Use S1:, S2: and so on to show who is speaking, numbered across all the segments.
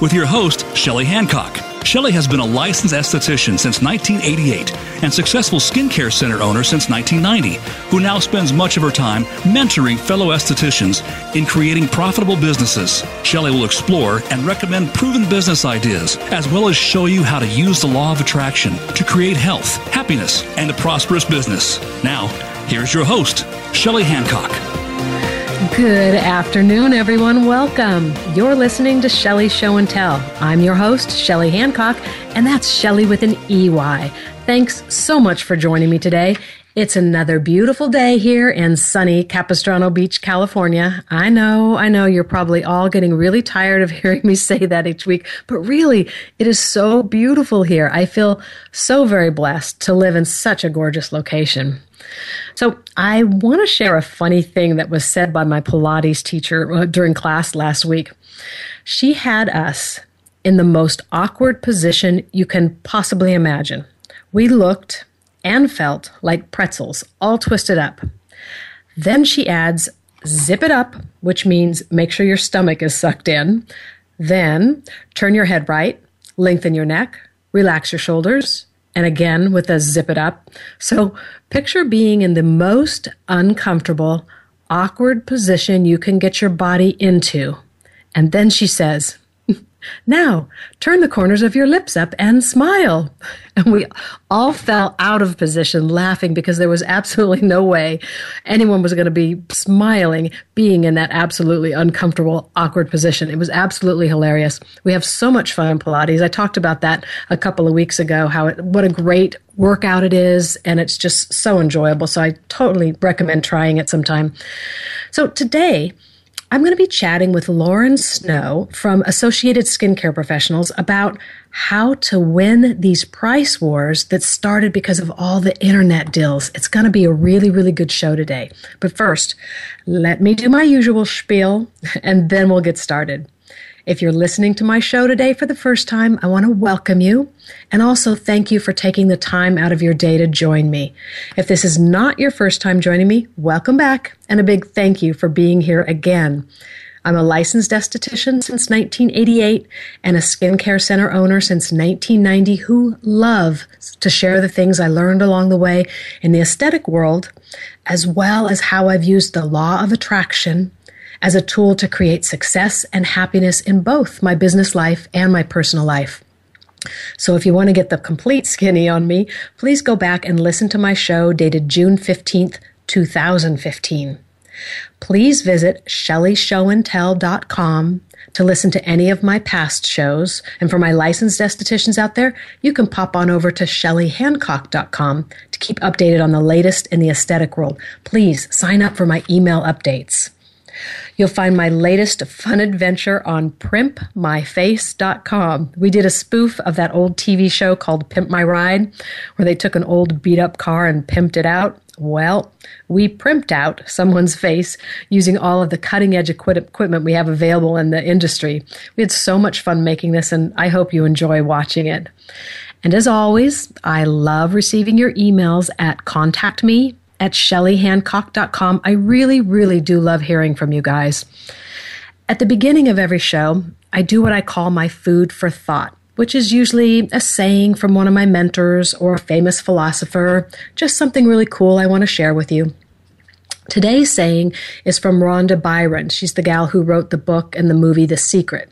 S1: with your host, Shelley Hancock. Shelley has been a licensed esthetician since 1988 and successful skincare center owner since 1990, who now spends much of her time mentoring fellow estheticians in creating profitable businesses. Shelley will explore and recommend proven business ideas, as well as show you how to use the law of attraction to create health, happiness, and a prosperous business. Now, here's your host, Shelley Hancock.
S2: Good afternoon, everyone. Welcome. You're listening to Shelley Show and Tell. I'm your host, Shelley Hancock, and that's Shelley with an EY. Thanks so much for joining me today. It's another beautiful day here in sunny Capistrano Beach, California. I know, I know you're probably all getting really tired of hearing me say that each week, but really, it is so beautiful here. I feel so very blessed to live in such a gorgeous location. So, I want to share a funny thing that was said by my Pilates teacher uh, during class last week. She had us in the most awkward position you can possibly imagine. We looked and felt like pretzels, all twisted up. Then she adds, zip it up, which means make sure your stomach is sucked in. Then turn your head right, lengthen your neck, relax your shoulders, and again with a zip it up. So picture being in the most uncomfortable, awkward position you can get your body into. And then she says, now, turn the corners of your lips up and smile. And we all fell out of position laughing because there was absolutely no way anyone was going to be smiling being in that absolutely uncomfortable, awkward position. It was absolutely hilarious. We have so much fun in Pilates. I talked about that a couple of weeks ago, how it, what a great workout it is, and it's just so enjoyable. So I totally recommend trying it sometime. So today, I'm going to be chatting with Lauren Snow from Associated Skincare Professionals about how to win these price wars that started because of all the internet deals. It's going to be a really, really good show today. But first, let me do my usual spiel and then we'll get started. If you're listening to my show today for the first time, I want to welcome you and also thank you for taking the time out of your day to join me. If this is not your first time joining me, welcome back and a big thank you for being here again. I'm a licensed esthetician since 1988 and a skincare center owner since 1990 who love to share the things I learned along the way in the aesthetic world, as well as how I've used the law of attraction as a tool to create success and happiness in both my business life and my personal life. So if you want to get the complete skinny on me, please go back and listen to my show dated June 15th, 2015. Please visit shelleyshowandtell.com to listen to any of my past shows. And for my licensed estheticians out there, you can pop on over to shelleyhancock.com to keep updated on the latest in the aesthetic world. Please sign up for my email updates. You'll find my latest fun adventure on primpmyface.com. We did a spoof of that old TV show called Pimp My Ride, where they took an old beat up car and pimped it out. Well, we primped out someone's face using all of the cutting edge equipment we have available in the industry. We had so much fun making this, and I hope you enjoy watching it. And as always, I love receiving your emails at contactme at shelleyhancock.com. I really, really do love hearing from you guys. At the beginning of every show, I do what I call my food for thought, which is usually a saying from one of my mentors or a famous philosopher, just something really cool I want to share with you. Today's saying is from Rhonda Byrne. She's the gal who wrote the book and the movie The Secret.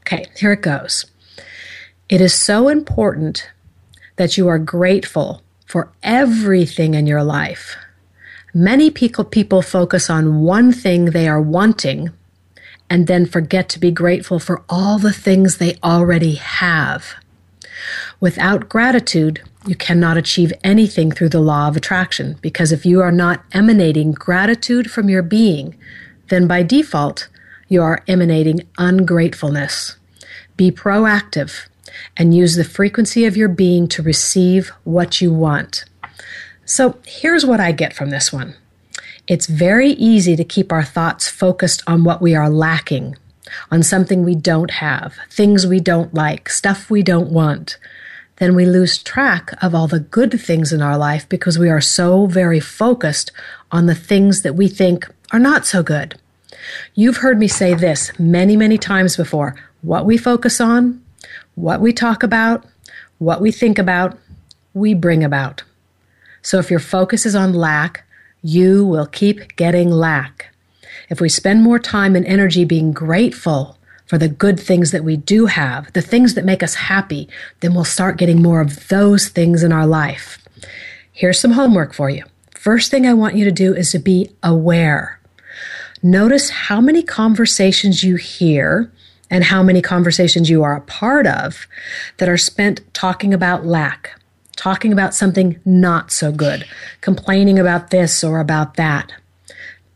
S2: Okay, here it goes. It is so important that you are grateful for everything in your life. Many people, people focus on one thing they are wanting and then forget to be grateful for all the things they already have. Without gratitude, you cannot achieve anything through the law of attraction because if you are not emanating gratitude from your being, then by default, you are emanating ungratefulness. Be proactive and use the frequency of your being to receive what you want. So here's what I get from this one it's very easy to keep our thoughts focused on what we are lacking, on something we don't have, things we don't like, stuff we don't want. Then we lose track of all the good things in our life because we are so very focused on the things that we think are not so good. You've heard me say this many, many times before. What we focus on, what we talk about, what we think about, we bring about. So if your focus is on lack, you will keep getting lack. If we spend more time and energy being grateful for the good things that we do have, the things that make us happy, then we'll start getting more of those things in our life. Here's some homework for you. First thing I want you to do is to be aware. Notice how many conversations you hear and how many conversations you are a part of that are spent talking about lack, talking about something not so good, complaining about this or about that.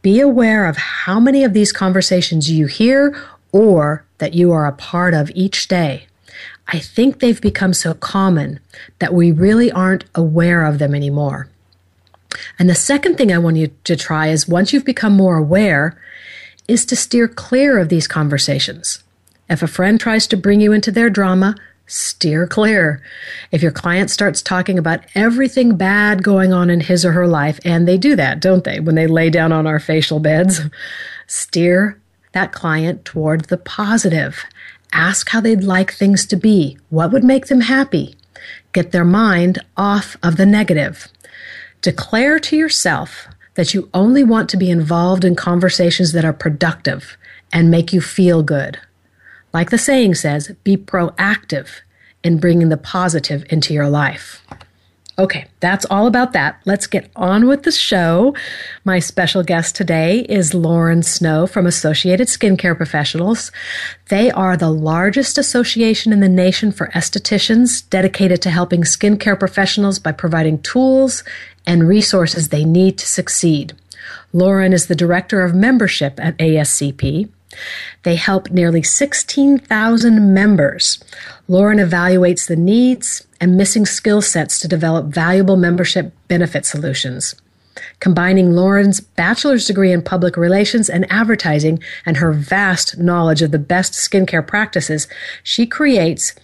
S2: Be aware of how many of these conversations you hear or that you are a part of each day. I think they've become so common that we really aren't aware of them anymore. And the second thing I want you to try is once you've become more aware, is to steer clear of these conversations. If a friend tries to bring you into their drama, steer clear. If your client starts talking about everything bad going on in his or her life, and they do that, don't they, when they lay down on our facial beds, steer that client toward the positive. Ask how they'd like things to be. What would make them happy? Get their mind off of the negative. Declare to yourself that you only want to be involved in conversations that are productive and make you feel good. Like the saying says, be proactive in bringing the positive into your life. Okay, that's all about that. Let's get on with the show. My special guest today is Lauren Snow from Associated Skincare Professionals. They are the largest association in the nation for estheticians dedicated to helping skincare professionals by providing tools and resources they need to succeed. Lauren is the director of membership at ASCP. They help nearly 16,000 members. Lauren evaluates the needs and missing skill sets to develop valuable membership benefit solutions. Combining Lauren's bachelor's degree in public relations and advertising and her vast knowledge of the best skincare practices, she creates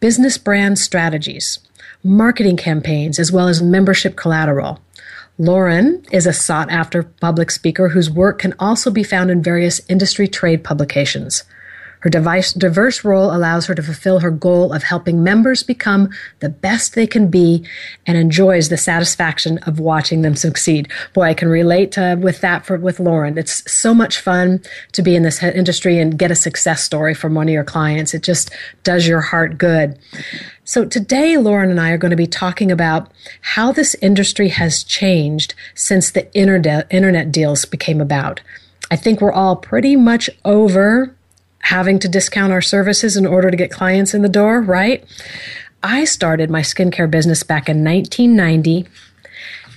S2: business brand strategies, marketing campaigns, as well as membership collateral. Lauren is a sought after public speaker whose work can also be found in various industry trade publications. Her diverse role allows her to fulfill her goal of helping members become the best they can be and enjoys the satisfaction of watching them succeed. Boy, I can relate to, with that for, with Lauren. It's so much fun to be in this industry and get a success story from one of your clients. It just does your heart good. So today, Lauren and I are going to be talking about how this industry has changed since the internet, internet deals became about. I think we're all pretty much over having to discount our services in order to get clients in the door, right? I started my skincare business back in 1990,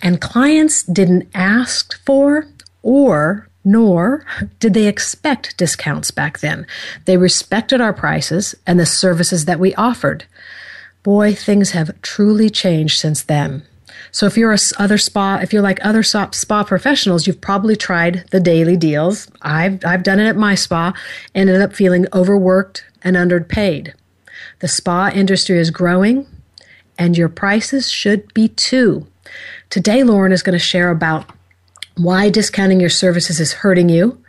S2: and clients didn't ask for or nor did they expect discounts back then. They respected our prices and the services that we offered. Boy, things have truly changed since then. So if you're a other spa, if you're like other spa professionals, you've probably tried the daily deals. I've I've done it at my spa, and ended up feeling overworked and underpaid. The spa industry is growing, and your prices should be too. Today, Lauren is going to share about why discounting your services is hurting you,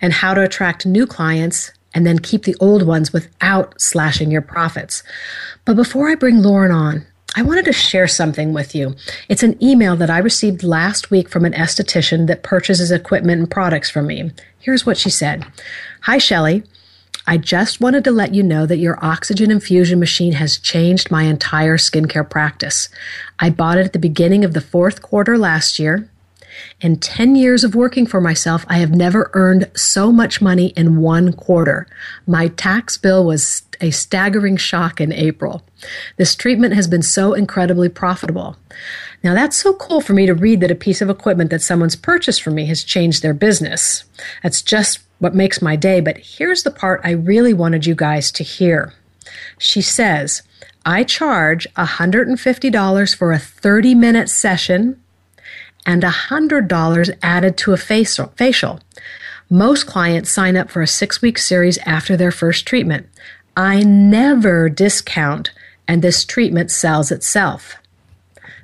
S2: and how to attract new clients and then keep the old ones without slashing your profits. But before I bring Lauren on, I wanted to share something with you. It's an email that I received last week from an esthetician that purchases equipment and products from me. Here's what she said Hi, Shelley. I just wanted to let you know that your oxygen infusion machine has changed my entire skincare practice. I bought it at the beginning of the fourth quarter last year. In 10 years of working for myself, I have never earned so much money in one quarter. My tax bill was a staggering shock in April. This treatment has been so incredibly profitable. Now, that's so cool for me to read that a piece of equipment that someone's purchased from me has changed their business. That's just what makes my day, but here's the part I really wanted you guys to hear. She says, I charge $150 for a 30 minute session and $100 added to a facial. Most clients sign up for a six week series after their first treatment. I never discount, and this treatment sells itself.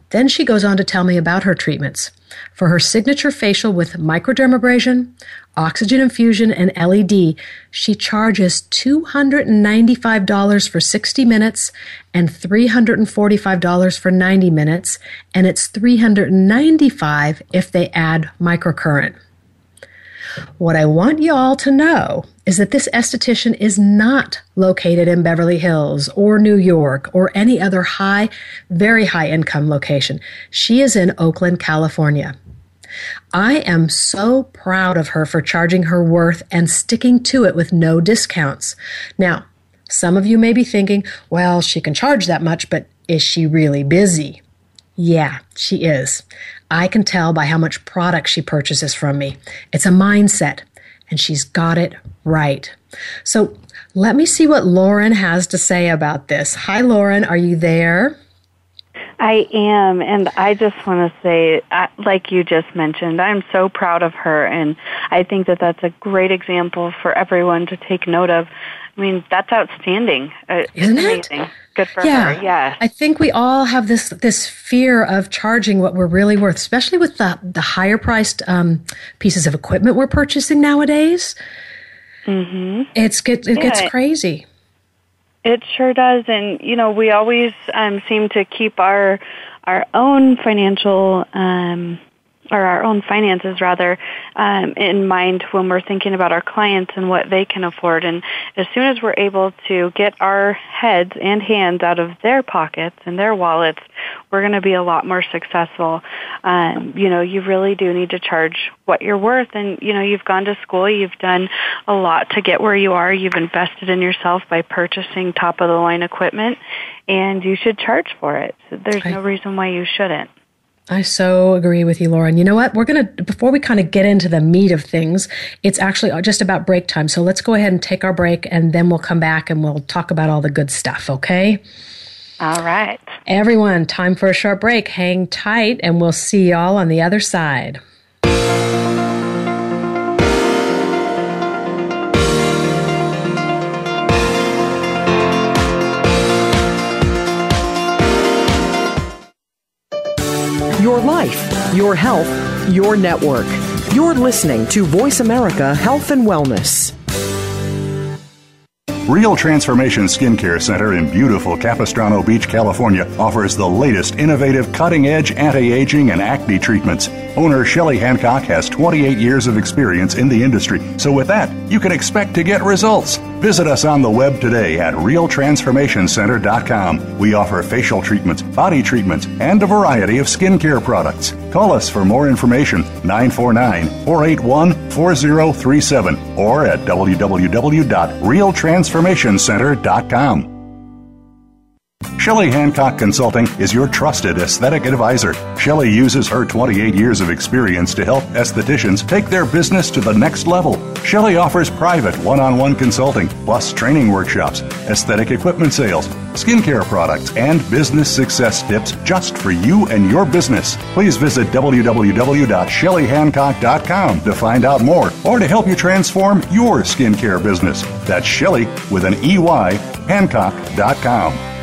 S2: Then she goes on to tell me about her treatments. For her signature facial with microdermabrasion, oxygen infusion, and LED, she charges $295 for 60 minutes and $345 for 90 minutes, and it's 395 if they add microcurrent. What I want y'all to know is that this esthetician is not located in Beverly Hills or New York or any other high, very high income location. She is in Oakland, California. I am so proud of her for charging her worth and sticking to it with no discounts. Now, some of you may be thinking, well, she can charge that much, but is she really busy? Yeah, she is. I can tell by how much product she purchases from me. It's a mindset, and she's got it right. So let me see what Lauren has to say about this. Hi, Lauren, are you there?
S3: I am, and I just want to say, like you just mentioned, I'm so proud of her, and I think that that's a great example for everyone to take note of. I mean, that's outstanding.
S2: Uh, Isn't it?
S3: Good for yeah. her. Yeah.
S2: I think we all have this this fear of charging what we're really worth, especially with the the higher priced um, pieces of equipment we're purchasing nowadays.
S3: Mm-hmm.
S2: It's get, it yeah. gets crazy.
S3: It sure does, and you know we always um, seem to keep our our own financial um, or our own finances rather um, in mind when we're thinking about our clients and what they can afford. And as soon as we're able to get our heads and hands out of their pockets and their wallets we're going to be a lot more successful. Um, you know you really do need to charge what you're worth. And you know you've gone to school you've done a lot to get where you are. You've invested in yourself by purchasing top of the line equipment and you should charge for it. There's no reason why you shouldn't
S2: I so agree with you, Lauren. You know what? We're going to, before we kind of get into the meat of things, it's actually uh, just about break time. So let's go ahead and take our break and then we'll come back and we'll talk about all the good stuff, okay?
S3: All right.
S2: Everyone, time for a short break. Hang tight and we'll see y'all on the other side.
S4: Your life, your health, your network. You're listening to Voice America Health and Wellness.
S5: Real Transformation Skincare Center in beautiful Capistrano Beach, California offers the latest innovative cutting edge anti aging and acne treatments. Owner Shelley Hancock has 28 years of experience in the industry, so with that, you can expect to get results. Visit us on the web today at realtransformationcenter.com. We offer facial treatments, body treatments, and a variety of skincare products. Call us for more information 949 481 4037 or at www.realtransformationcenter.com. Shelley Hancock Consulting is your trusted aesthetic advisor. Shelley uses her 28 years of experience to help estheticians take their business to the next level. Shelley offers private one on one consulting, plus training workshops, aesthetic equipment sales, skincare products, and business success tips just for you and your business. Please visit www.shelleyhancock.com to find out more or to help you transform your skincare business. That's Shelley with an EY, Hancock.com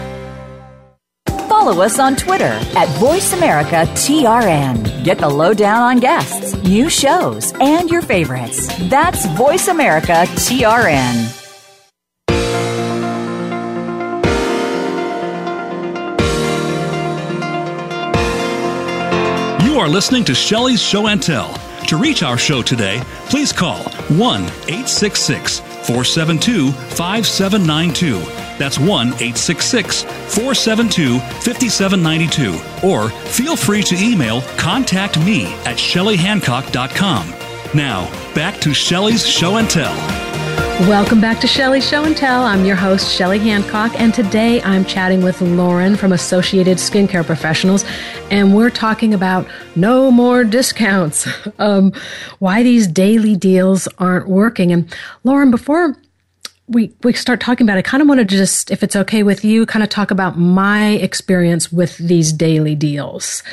S6: follow us on Twitter at VoiceAmericaTRN. Get the lowdown on guests, new shows, and your favorites. That's VoiceAmericaTRN.
S1: You are listening to Shelley's Show and Tell. To reach our show today, please call 1 866 472 5792 that's 1 866 472 5792. Or feel free to email contact me at shelleyhancock.com. Now, back to Shelley's Show and Tell.
S2: Welcome back to Shelley's Show and Tell. I'm your host, Shelley Hancock, and today I'm chatting with Lauren from Associated Skincare Professionals, and we're talking about no more discounts, um, why these daily deals aren't working. And Lauren, before we, we start talking about it, I kind of want to just, if it's okay with you, kind of talk about my experience with these daily deals,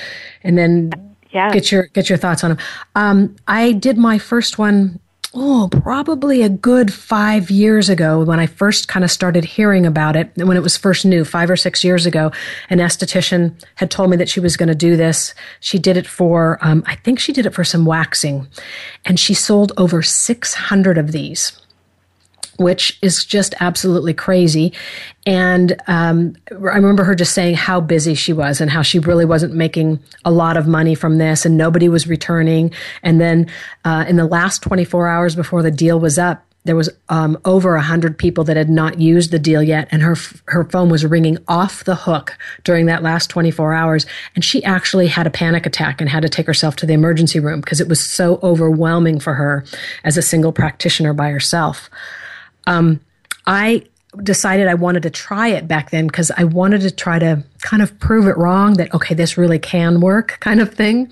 S2: and then
S3: yeah.
S2: get your get your thoughts on them. Um, I did my first one oh, probably a good five years ago when I first kind of started hearing about it, when it was first new, five or six years ago, an esthetician had told me that she was going to do this. She did it for, um, I think she did it for some waxing, and she sold over 600 of these which is just absolutely crazy. And um, I remember her just saying how busy she was and how she really wasn't making a lot of money from this, and nobody was returning. And then uh, in the last 24 hours before the deal was up, there was um, over a hundred people that had not used the deal yet, and her her phone was ringing off the hook during that last 24 hours. And she actually had a panic attack and had to take herself to the emergency room because it was so overwhelming for her as a single practitioner by herself. Um, I decided I wanted to try it back then because I wanted to try to kind of prove it wrong that, okay, this really can work kind of thing.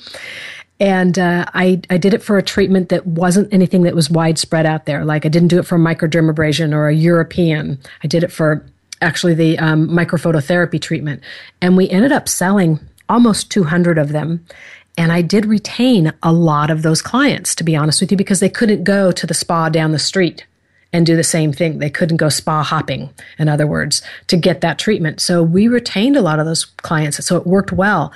S2: And uh, I, I did it for a treatment that wasn't anything that was widespread out there. Like I didn't do it for microdermabrasion or a European. I did it for actually the um, microphototherapy treatment. And we ended up selling almost 200 of them. And I did retain a lot of those clients, to be honest with you, because they couldn't go to the spa down the street and do the same thing. They couldn't go spa hopping, in other words, to get that treatment. So we retained a lot of those clients. So it worked well.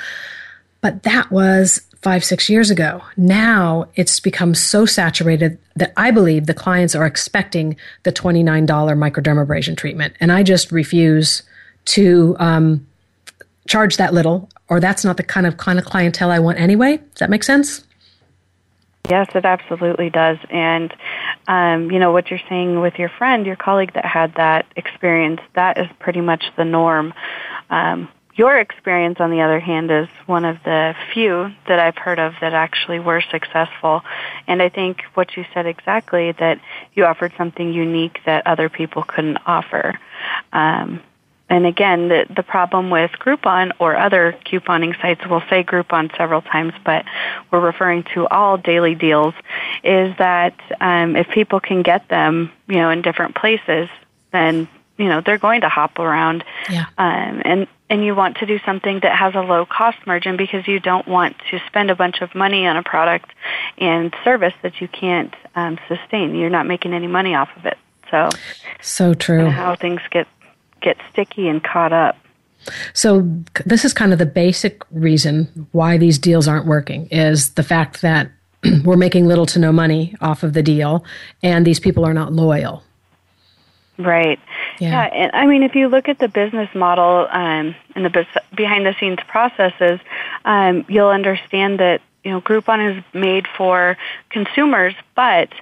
S2: But that was five, six years ago. Now it's become so saturated that I believe the clients are expecting the $29 microdermabrasion treatment. And I just refuse to um, charge that little, or that's not the kind of kind of clientele I want anyway. Does that make sense?
S3: Yes, it absolutely does. And, um, you know, what you're saying with your friend, your colleague that had that experience, that is pretty much the norm. Um, your experience, on the other hand, is one of the few that I've heard of that actually were successful. And I think what you said exactly, that you offered something unique that other people couldn't offer. Um, and again, the, the problem with Groupon or other couponing sites, we'll say Groupon several times, but we're referring to all daily deals, is that um, if people can get them, you know, in different places, then you know they're going to hop around.
S2: Yeah.
S3: Um, and and you want to do something that has a low cost margin because you don't want to spend a bunch of money on a product and service that you can't um, sustain. You're not making any money off of it. So,
S2: so true.
S3: How things get get sticky and caught up.
S2: So this is kind of the basic reason why these deals aren't working is the fact that we're making little to no money off of the deal and these people are not loyal.
S3: Right.
S2: Yeah.
S3: yeah. and I mean, if you look at the business model um, and the behind the scenes processes, um, you'll understand that you know Groupon is made for consumers, but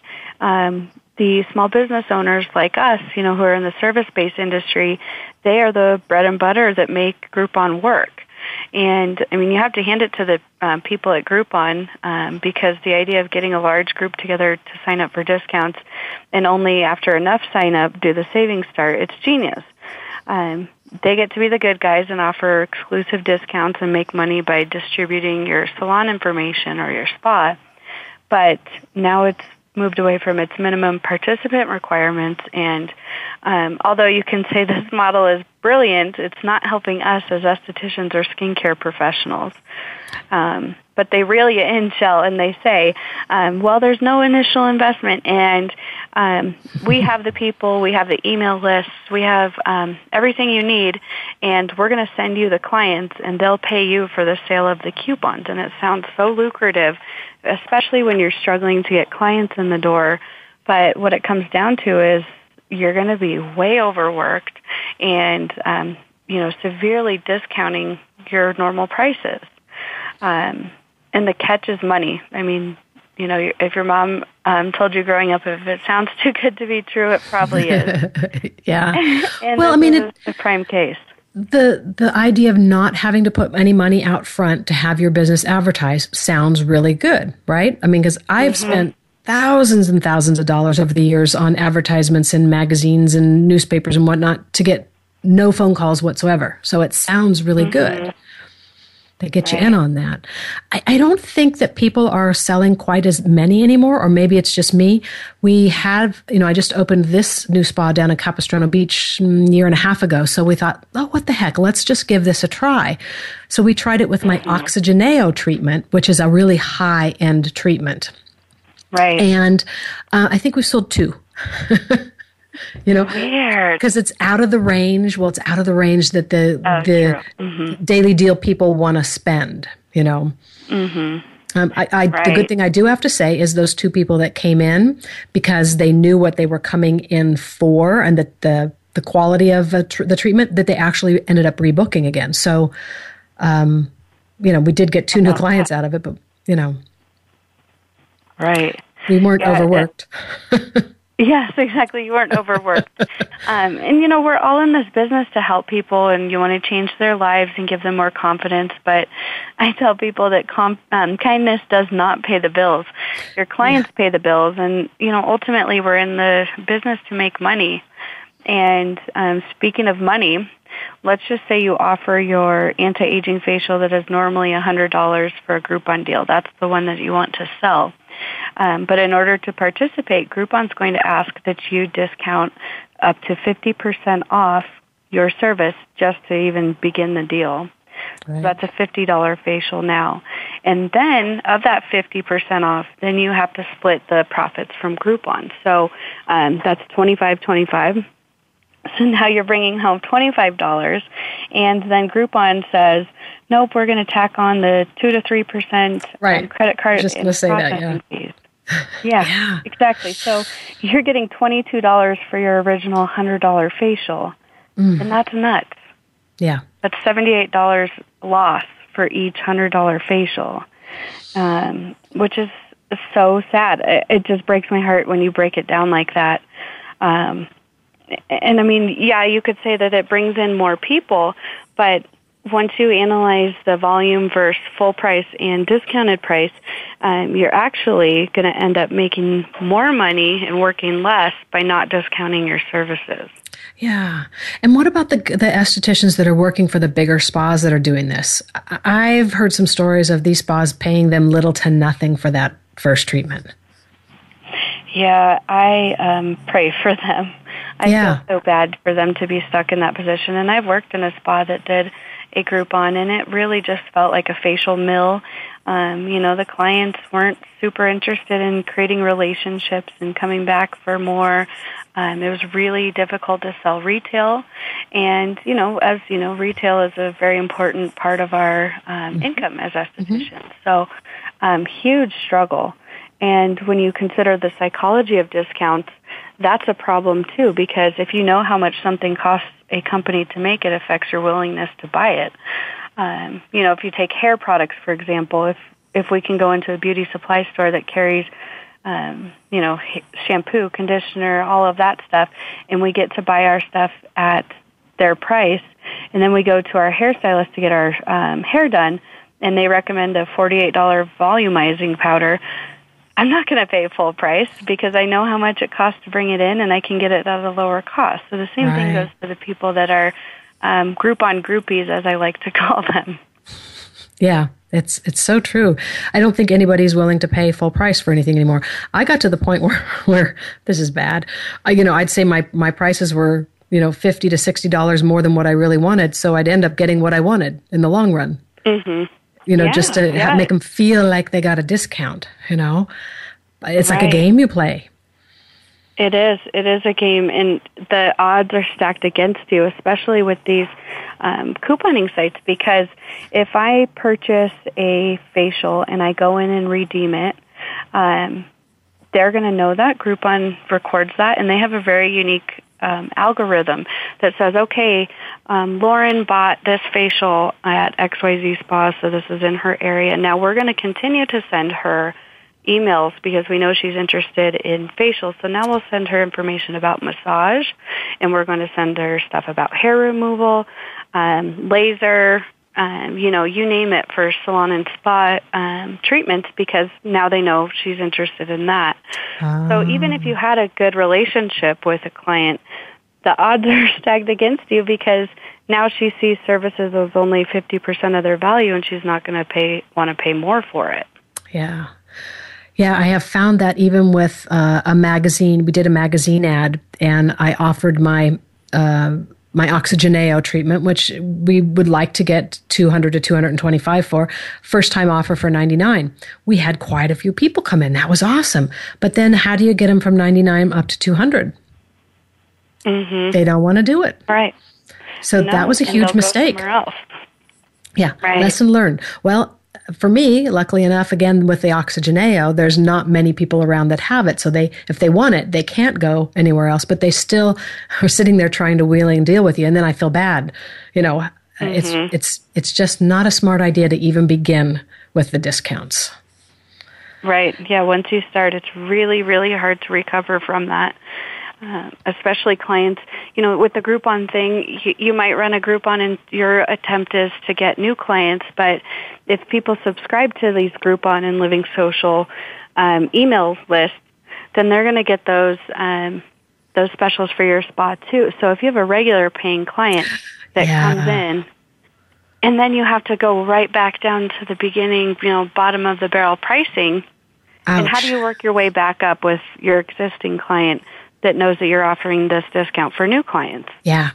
S3: um, the small business owners like us, you know, who are in the service-based industry, they are the bread and butter that make Groupon work. And I mean, you have to hand it to the um, people at Groupon um, because the idea of getting a large group together to sign up for discounts and only after enough sign up do the savings start, it's genius. Um, they get to be the good guys and offer exclusive discounts and make money by distributing your salon information or your spa. But now it's moved away from its minimum participant requirements. And um, although you can say this model is brilliant, it's not helping us as estheticians or skincare professionals. Um, but they reel you in, Shell, and they say, um, well, there's no initial investment, and um, we have the people, we have the email lists, we have um, everything you need, and we're going to send you the clients, and they'll pay you for the sale of the coupons. And it sounds so lucrative especially when you're struggling to get clients in the door. But what it comes down to is you're going to be way overworked and, um, you know, severely discounting your normal prices. Um, and the catch is money. I mean, you know, if your mom um, told you growing up, if it sounds too good to be true, it probably is.
S2: yeah.
S3: well, I mean, it's a prime case
S2: the the idea of not having to put any money out front to have your business advertised sounds really good, right? I mean, because I've mm-hmm. spent thousands and thousands of dollars over the years on advertisements in magazines and newspapers and whatnot to get no phone calls whatsoever. So it sounds really mm-hmm. good. They get right. you in on that. I, I, don't think that people are selling quite as many anymore, or maybe it's just me. We have, you know, I just opened this new spa down in Capistrano Beach a mm, year and a half ago. So we thought, oh, what the heck? Let's just give this a try. So we tried it with my mm-hmm. Oxygeneo treatment, which is a really high end treatment.
S3: Right.
S2: And uh, I think we sold two. you know because it's out of the range well it's out of the range that the oh, the mm-hmm. daily deal people want to spend you know
S3: mm-hmm.
S2: Um, I, I right. the good thing I do have to say is those two people that came in because they knew what they were coming in for and that the the quality of tr- the treatment that they actually ended up rebooking again. So, um, you know, we did get two new clients out of it, but you know,
S3: right,
S2: we weren't yeah, overworked.
S3: Yes, exactly. You weren't overworked. um, and you know, we're all in this business to help people and you want to change their lives and give them more confidence. But I tell people that com- um, kindness does not pay the bills. Your clients pay the bills. And, you know, ultimately we're in the business to make money. And um, speaking of money, let's just say you offer your anti-aging facial that is normally $100 for a Groupon deal. That's the one that you want to sell. Um, but in order to participate, Groupon's going to ask that you discount up to 50% off your service just to even begin the deal. Right. So that's a $50 facial now. And then of that 50% off, then you have to split the profits from Groupon. So um, that's 25 25 so now you're bringing home $25 and then Groupon says, nope, we're going to tack on the 2 to 3%
S2: right.
S3: credit card
S2: Just say that, yeah.
S3: fees. Yeah, yeah, exactly. So you're getting $22 for your original $100 facial. Mm. And that's nuts.
S2: Yeah.
S3: That's $78 loss for each $100 facial, um, which is so sad. It, it, just breaks my heart when you break it down like that. Um, and I mean, yeah, you could say that it brings in more people, but once you analyze the volume versus full price and discounted price, um, you're actually going to end up making more money and working less by not discounting your services.
S2: Yeah. And what about the the estheticians that are working for the bigger spas that are doing this? I've heard some stories of these spas paying them little to nothing for that first treatment.
S3: Yeah, I um, pray for them. I
S2: yeah.
S3: feel so bad for them to be stuck in that position. And I've worked in a spa that did a Groupon, and it really just felt like a facial mill. Um, you know, the clients weren't super interested in creating relationships and coming back for more. Um, it was really difficult to sell retail, and you know, as you know, retail is a very important part of our um, mm-hmm. income as estheticians. Mm-hmm. So, um, huge struggle. And when you consider the psychology of discounts, that's a problem too because if you know how much something costs a company to make it affects your willingness to buy it. Um, you know, if you take hair products for example, if if we can go into a beauty supply store that carries um, you know, shampoo, conditioner, all of that stuff, and we get to buy our stuff at their price, and then we go to our hairstylist to get our um, hair done, and they recommend a $48 volumizing powder I'm not going to pay full price because I know how much it costs to bring it in and I can get it at a lower cost. So the same right. thing goes for the people that are um, Groupon groupies, as I like to call them.
S2: Yeah, it's it's so true. I don't think anybody's willing to pay full price for anything anymore. I got to the point where where this is bad. I, you know, I'd say my my prices were you know fifty to sixty dollars more than what I really wanted, so I'd end up getting what I wanted in the long run.
S3: Mm-hmm
S2: you know,
S3: yeah,
S2: just to
S3: yeah.
S2: make them feel like they got a discount, you know. It's right. like a game you play.
S3: It is. It is a game, and the odds are stacked against you, especially with these um, couponing sites. Because if I purchase a facial and I go in and redeem it, um, they're going to know that. Groupon records that, and they have a very unique um, algorithm that says, okay, um, Lauren bought this facial at XYZ Spa, so this is in her area. Now we're going to continue to send her emails because we know she's interested in facials. So now we'll send her information about massage, and we're going to send her stuff about hair removal, um, laser, um, you know, you name it for salon and spa um, treatments because now they know she's interested in that. So even if you had a good relationship with a client, the odds are stacked against you because now she sees services as only 50% of their value and she's not going to pay want to pay more for it.
S2: Yeah. Yeah, I have found that even with uh, a magazine, we did a magazine ad and I offered my uh, my Oxygeneo treatment, which we would like to get 200 to 225 for, first time offer for 99. We had quite a few people come in. That was awesome. But then how do you get them from 99 up to 200?
S3: Mm-hmm.
S2: They don't want to do it.
S3: Right.
S2: So
S3: No,
S2: that was a huge mistake. Yeah.
S3: Right.
S2: Lesson learned. Well, for me, luckily enough, again with the Oxygeneo, there's not many people around that have it. So they, if they want it, they can't go anywhere else. But they still are sitting there trying to wheeling and deal with you, and then I feel bad. You know, it's mm-hmm. it's it's just not a smart idea to even begin with the discounts.
S3: Right. Yeah. Once you start, it's really, really hard to recover from that. Uh, especially clients, you know, with the Groupon thing, you, you might run a Groupon and your attempt is to get new clients, but if people subscribe to these Groupon and Living Social um, email lists, then they're going to get those um, those specials for your spa too. So if you have a regular paying client that
S2: Yeah.
S3: comes in, and then you have to go right back down to the beginning, you know, bottom of the barrel pricing. And how do you work your way back up with your existing client that knows that you're offering this discount for new clients?
S2: Yeah.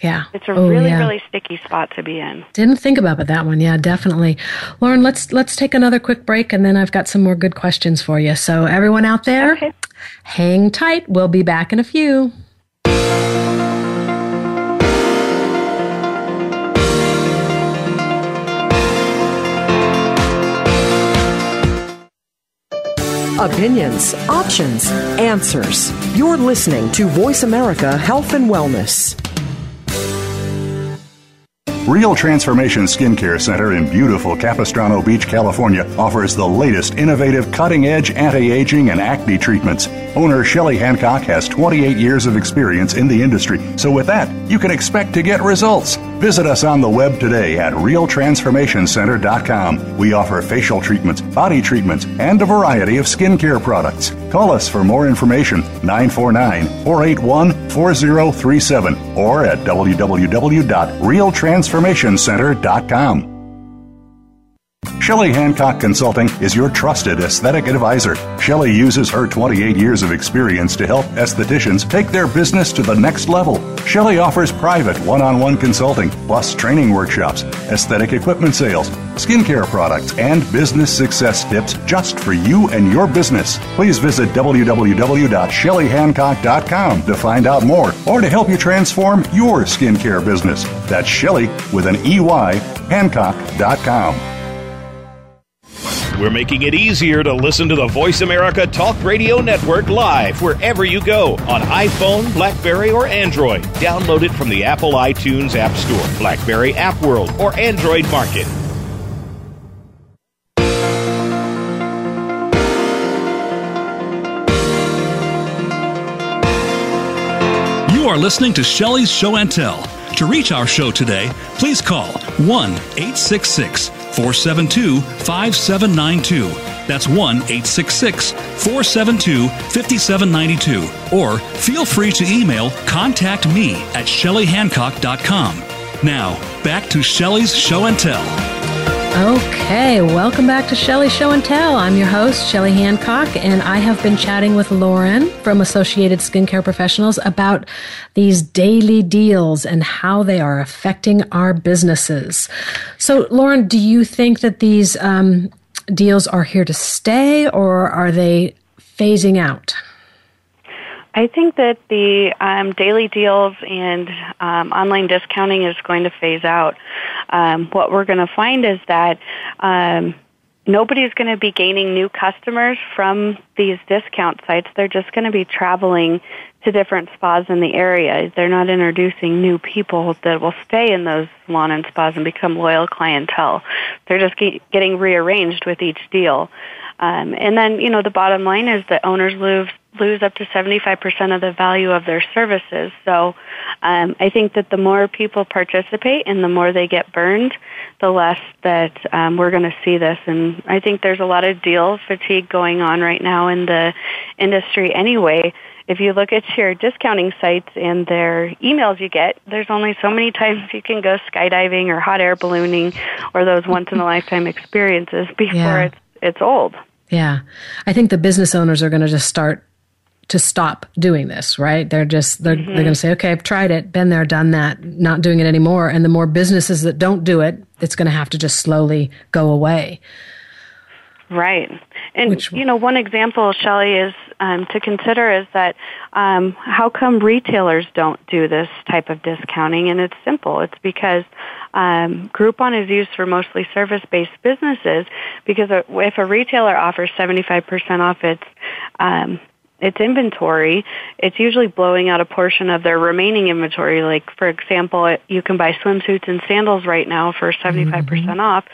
S2: Yeah.
S3: It's a
S2: Oh,
S3: really,
S2: yeah.
S3: really sticky spot to be in.
S2: Didn't think about that one. Yeah, definitely. Lauren, let's let's take another quick break and then I've got some more good questions for you. So everyone out there,
S3: Okay.
S2: hang tight. We'll be back in a few.
S4: Opinions, options, answers. You're listening to Voice America Health and Wellness.
S5: Real Transformation Skincare Center in beautiful Capistrano Beach, California offers the latest innovative cutting edge anti aging and acne treatments. Owner Shelley Hancock has 28 years of experience in the industry, so with that, you can expect to get results. Visit us on the web today at realtransformationcenter.com. We offer facial treatments, body treatments, and a variety of skincare products. Call us for more information 949 481 4037 or at www.realtransformationcenter.com. Shelley Hancock Consulting is your trusted aesthetic advisor. Shelley uses her 28 years of experience to help estheticians take their business to the next level. Shelley offers private one on one consulting, plus training workshops, aesthetic equipment sales, skincare products, and business success tips just for you and your business. Please visit www.shelleyhancock.com to find out more or to help you transform your skincare business. That's Shelley with an EY, Hancock.com.
S7: We're making it easier to listen to the Voice America Talk Radio Network live wherever you go on iPhone, Blackberry, or Android. Download it from the Apple iTunes App Store, Blackberry App World, or Android Market.
S1: You are listening to Shelley's Show and Tell. To reach our show today, please call 1 866 472 5792. That's 1 866 472 5792. Or feel free to email contact me at shelleyhancock.com. Now, back to Shelley's Show and Tell.
S2: Oh, Okay, welcome back to Shelley Show and Tell. I'm your host, Shelley Hancock, and I have been chatting with Lauren from Associated Skincare Professionals about these daily deals and how they are affecting our businesses. So, Lauren, do you think that these um, deals are here to stay or are they phasing out?
S3: I think that the um, daily deals and um, online discounting is going to phase out. Um, what we're going to find is that um, nobody's going to be gaining new customers from these discount sites. They're just going to be traveling to different spas in the area. They're not introducing new people that will stay in those salon and spas and become loyal clientele. They're just ge- getting rearranged with each deal. Um, and then, you know, the bottom line is that owners lose lose up to 75% of the value of their services. So um, I think that the more people participate and the more they get burned, the less that um, we're going to see this. And I think there's a lot of deal fatigue going on right now in the industry anyway. If you look at your discounting sites and their emails you get, there's only so many times you can go skydiving or hot air ballooning or those once in a lifetime experiences before yeah. it's it's old.
S2: Yeah. I think the business owners are going to just start to stop doing this, right? They're just they're mm-hmm. they're going to say, "Okay, I've tried it, been there, done that, not doing it anymore." And the more businesses that don't do it, it's going to have to just slowly go away.
S3: Right. And Which, you know, one example, Shelley, is um, to consider is that um, how come retailers don't do this type of discounting? And it's simple. It's because um, Groupon is used for mostly service-based businesses. Because if a retailer offers 75% off its um, its inventory, it's usually blowing out a portion of their remaining inventory. Like, for example, you can buy swimsuits and sandals right now for 75% mm hmm off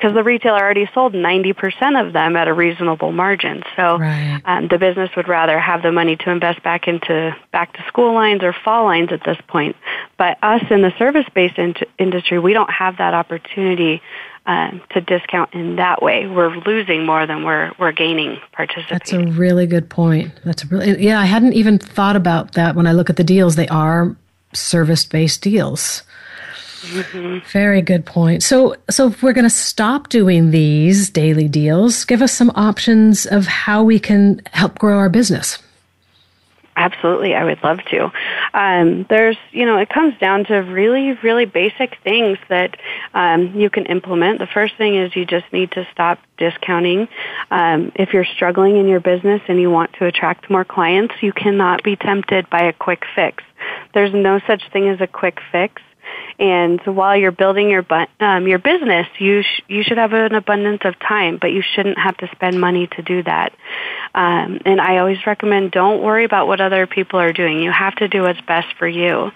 S3: because the retailer already sold 90% of them at a reasonable margin. So right. um, the business would rather have the money to invest back into back to school lines or fall lines at this point. But us in the service-based in- industry, we don't have that opportunity um, to discount in that way. We're losing more than we're we're gaining participating.
S2: That's a really good point. That's a really yeah. I hadn't even thought about that. When I look at the deals, they are service-based deals. Mm-hmm. Very good point. So, so if we're going to stop doing these daily deals, give us some options of how we can help grow our business.
S3: Absolutely, I would love to. Um, there's, you know, it comes down to really, really basic things that um, you can implement. The first thing is you just need to stop discounting. Um, if you're struggling in your business and you want to attract more clients, you cannot be tempted by a quick fix. There's no such thing as a quick fix. And while you're building your bu- um, your business, you sh- you should have an abundance of time, but you shouldn't have to spend money to do that. Um, and I always recommend don't worry about what other people are doing. You have to do what's best for you.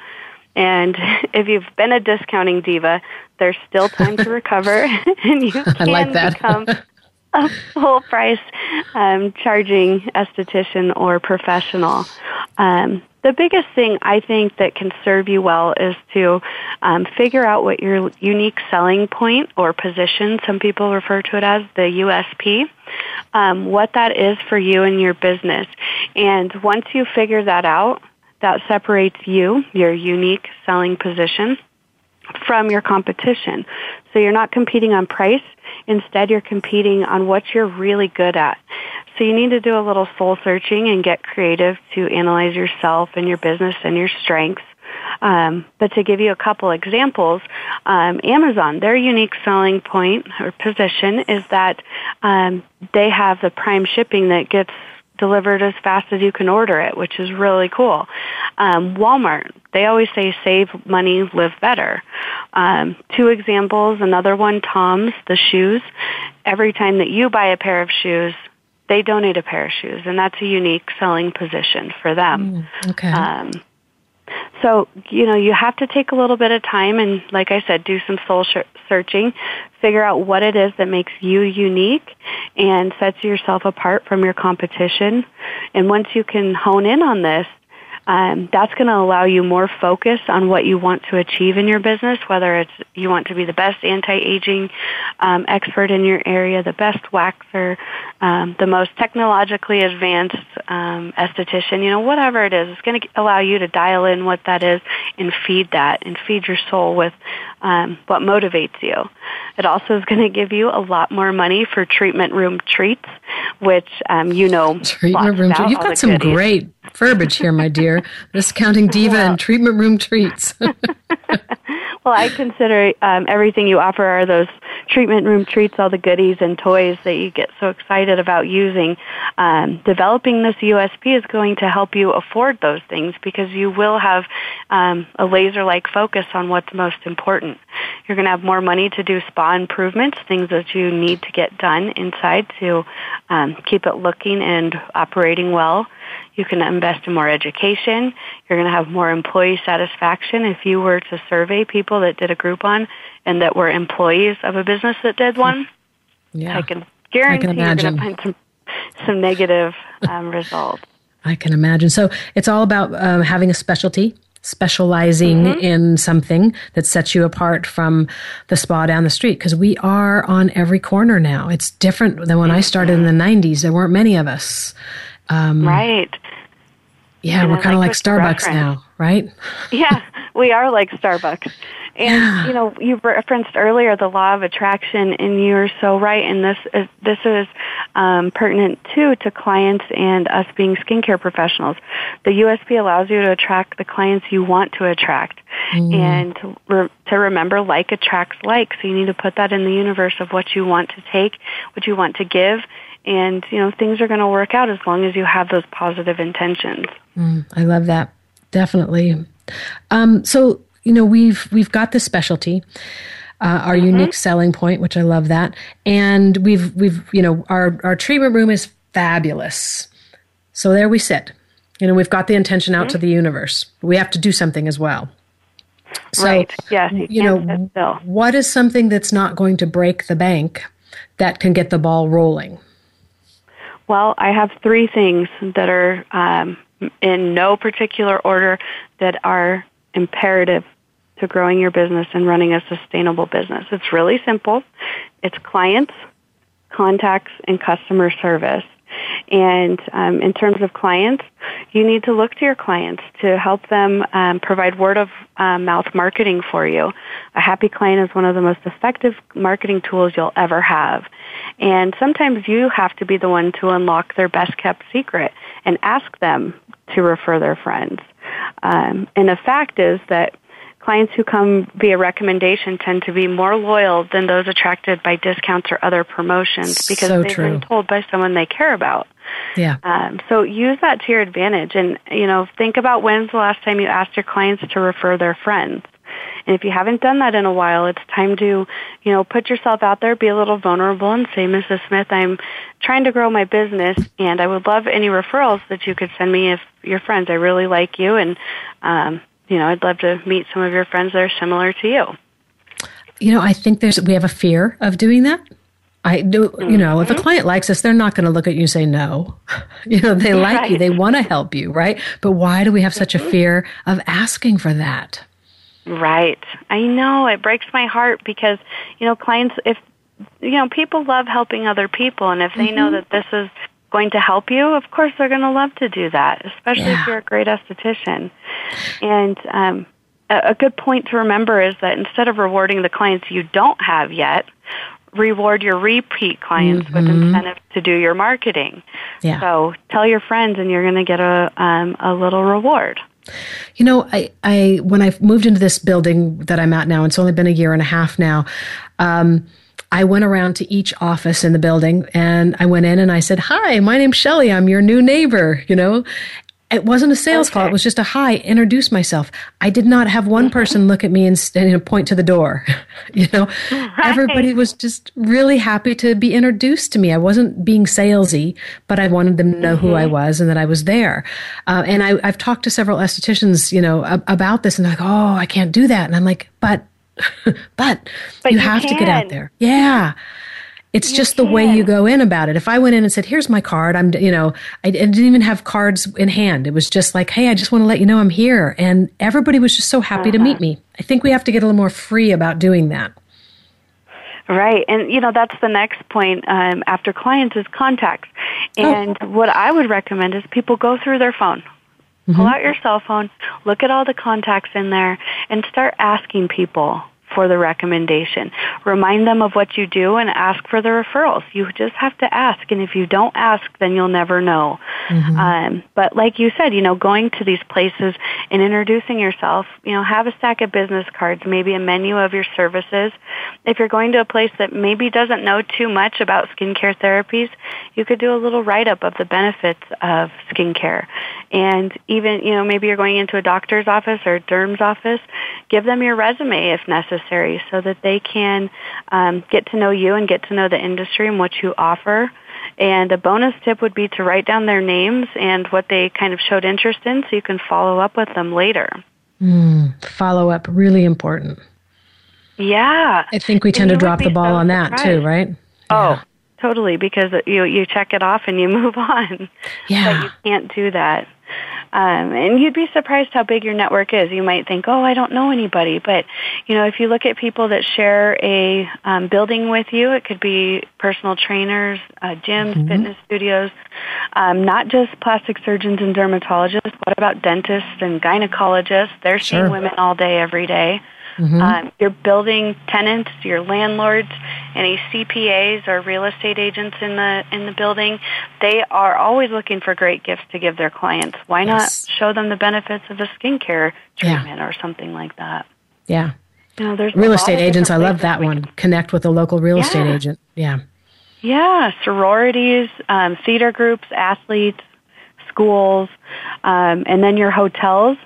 S3: And if you've been a discounting diva, there's still time to recover, and you can like become a full price um, charging esthetician or professional. Um, the biggest thing I think that can serve you well is to um, figure out what your unique selling point or position, some people refer to it as the USP, um, what that is for you and your business. And once you figure that out, that separates you, your unique selling position, from your competition. So you're not competing on price. Instead, you're competing on what you're really good at. So you need to do a little soul searching and get creative to analyze yourself and your business and your strengths. Um, but to give you a couple examples, um, Amazon, their unique selling point or position is that um, they have the prime shipping that gets delivered as fast as you can order it, which is really cool. Um, Walmart, they always say save money, live better. Um, two examples, another one, Tom's, the shoes. Every time that you buy a pair of shoes, they donate a pair of shoes, and that's a unique selling position for them.
S2: Mm, okay. Um,
S3: so, you know, you have to take a little bit of time and, like I said, do some soul sh- searching, figure out what it is that makes you unique and sets yourself apart from your competition. And once you can hone in on this, um, that's going to allow you more focus on what you want to achieve in your business, whether it's you want to be the best anti-aging um, expert in your area, the best waxer, um, the most technologically advanced um, esthetician, you know, whatever it is, it's going to allow you to dial in what that is and feed that and feed your soul with um, what motivates you. It also is going to give you a lot more money for treatment room treats, which um, you know.
S2: Treatment room treats. You've got some goodies. great verbiage here, my dear. Discounting diva well, and treatment room treats.
S3: well, I consider um, everything you offer are those treatment room treats, all the goodies and toys that you get so excited about using. Um, developing this USP is going to help you afford those things because you will have um, a laser-like focus on what's most important. You're going to have more money to do spa improvements, things that you need to get done inside to um, keep it looking and operating well. You can invest in more education. You're going to have more employee satisfaction. If you were to survey people that did a Groupon and that were employees of a business that did one, yeah. I can guarantee I can you're going to find some, some negative um, results.
S2: I can imagine. So it's all about um, having a specialty specializing mm-hmm. in something that sets you apart from the spa down the street because we are on every corner now. It's different than when I started in the 90s. There weren't many of us.
S3: Um, right.
S2: Yeah, and we're kind of like, like Starbucks now, right?
S3: yeah, we are like Starbucks. And you know, you referenced earlier the law of attraction, and you're so right. And this is this is um, pertinent too to clients and us being skincare professionals. The USP allows you to attract the clients you want to attract, mm. and to, re- to remember, like attracts like. So you need to put that in the universe of what you want to take, what you want to give, and you know things are going to work out as long as you have those positive intentions.
S2: Mm, I love that. Definitely. Um, so you know we've we've got the specialty. Uh, our mm-hmm. unique selling point, which I love that, and we've we've you know our our treatment room is fabulous. So there we sit. You know we've got the intention out mm-hmm. to the universe. We have to do something as well.
S3: So, right. Yes. You,
S2: you know, what is something that's not going to break the bank that can get the ball rolling?
S3: Well, I have three things that are um, in no particular order that are imperative to growing your business and running a sustainable business. It's really simple. It's clients, contacts, and customer service. And um, in terms of clients, you need to look to your clients to help them um, provide word of uh, mouth marketing for you. A happy client is one of the most effective marketing tools you'll ever have. And sometimes you have to be the one to unlock their best kept secret and ask them to refer their friends. Um, and the fact is that clients who come via recommendation tend to be more loyal than those attracted by discounts or other promotions because
S2: so
S3: they've
S2: true.
S3: been told by someone they care about.
S2: Yeah.
S3: Um, so use that to your advantage, and you know, think about when's the last time you asked your clients to refer their friends. And if you haven't done that in a while, it's time to, you know, put yourself out there, be a little vulnerable and say, Mrs. Smith, I'm trying to grow my business and I would love any referrals that you could send me if your friends. I really like you and, um, you know, I'd love to meet some of your friends that are similar to you.
S2: You know, I think there's we have a fear of doing that. I do, you know, if a mm-hmm. client likes us, they're not going to look at you and say no. You know, they like right. you, they want to help you, right? But why do we have such a mm-hmm. fear of asking for that?
S3: Right. I know it breaks my heart because, you know, clients if you know, people love helping other people and if they mm-hmm. know that this is going to help you, of course they're going to love to do that, especially yeah. if you're a great esthetician. And um, a, a good point to remember is that instead of rewarding the clients you don't have yet, reward your repeat clients mm-hmm. with incentives to do your marketing.
S2: Yeah.
S3: So tell your friends, and you're going to get a um, a little reward.
S2: You know, I, I when I moved into this building that I'm at now, it's only been a year and a half now. Um, I went around to each office in the building and I went in and I said, Hi, my name's Shelley. I'm your new neighbor, you know? It wasn't a sales okay. call. It was just a hi, introduce myself. I did not have one person look at me and, and point to the door. you know, right. everybody was just really happy to be introduced to me. I wasn't being salesy, but I wanted them to know mm-hmm. who I mm-hmm. was and that I was there. Uh, and I, have talked to several estheticians, you know, about this and they're like, oh, I can't do that. And I'm like, but but,
S3: but
S2: you,
S3: you
S2: have
S3: can.
S2: to get out there. Yeah. It's
S3: you
S2: just
S3: can.
S2: the way you go in about it. If I went in and said, "Here's my card," I'm, you know, I, I didn't even have cards in hand. It was just like, "Hey, I just want to let you know I'm here," and everybody was just so happy uh-huh. to meet me. I think we have to get a little more free about doing that.
S3: Right, and you know that's the next point um, after clients is contacts. Oh. And oh. what I would recommend is people go through their phone, mm-hmm. pull out your cell phone, look at all the contacts in there, and start asking people for the recommendation. Remind them of what you do and ask for the referrals. You just have to ask, and if you don't ask, then you'll never know. Mm-hmm. Um, but like you said, you know, going to these places and introducing yourself, you know, have a stack of business cards, maybe a menu of your services. If you're going to a place that maybe doesn't know too much about skincare therapies, you could do a little write up of the benefits of skincare. And even, you know, maybe you're going into a doctor's office or a derm's office, give them your resume if necessary so that they can um, get to know you and get to know the industry and what you offer. And a bonus tip would be to write down their names and what they kind of showed interest in so you can follow up with them later.
S2: Mm, follow up, really important.
S3: Yeah.
S2: I think we tend to drop the ball so on that surprised. too, right?
S3: Oh, yeah. totally, because you you check it off and you move on.
S2: Yeah.
S3: But you can't do that. Um, and you'd be surprised how big your network is. You might think, oh, I don't know anybody. But, you know, if you look at people that share a um, building with you, it could be personal trainers, uh, gyms, mm-hmm. fitness studios, um, not just plastic surgeons and dermatologists. What about dentists and gynecologists? They're seeing women all day, every day. Mm-hmm. Um, your building tenants, your landlords, any CPAs or real estate agents in the in the building, they are always looking for great gifts to give their clients. Why yes. not show them the benefits of a skincare treatment yeah. or something like that?
S2: Yeah.
S3: You know, there's
S2: real estate agents. I love that one. Connect with a local real yeah. estate agent. Yeah.
S3: Yeah, sororities, um, theater groups, athletes, schools, um, and then your hotels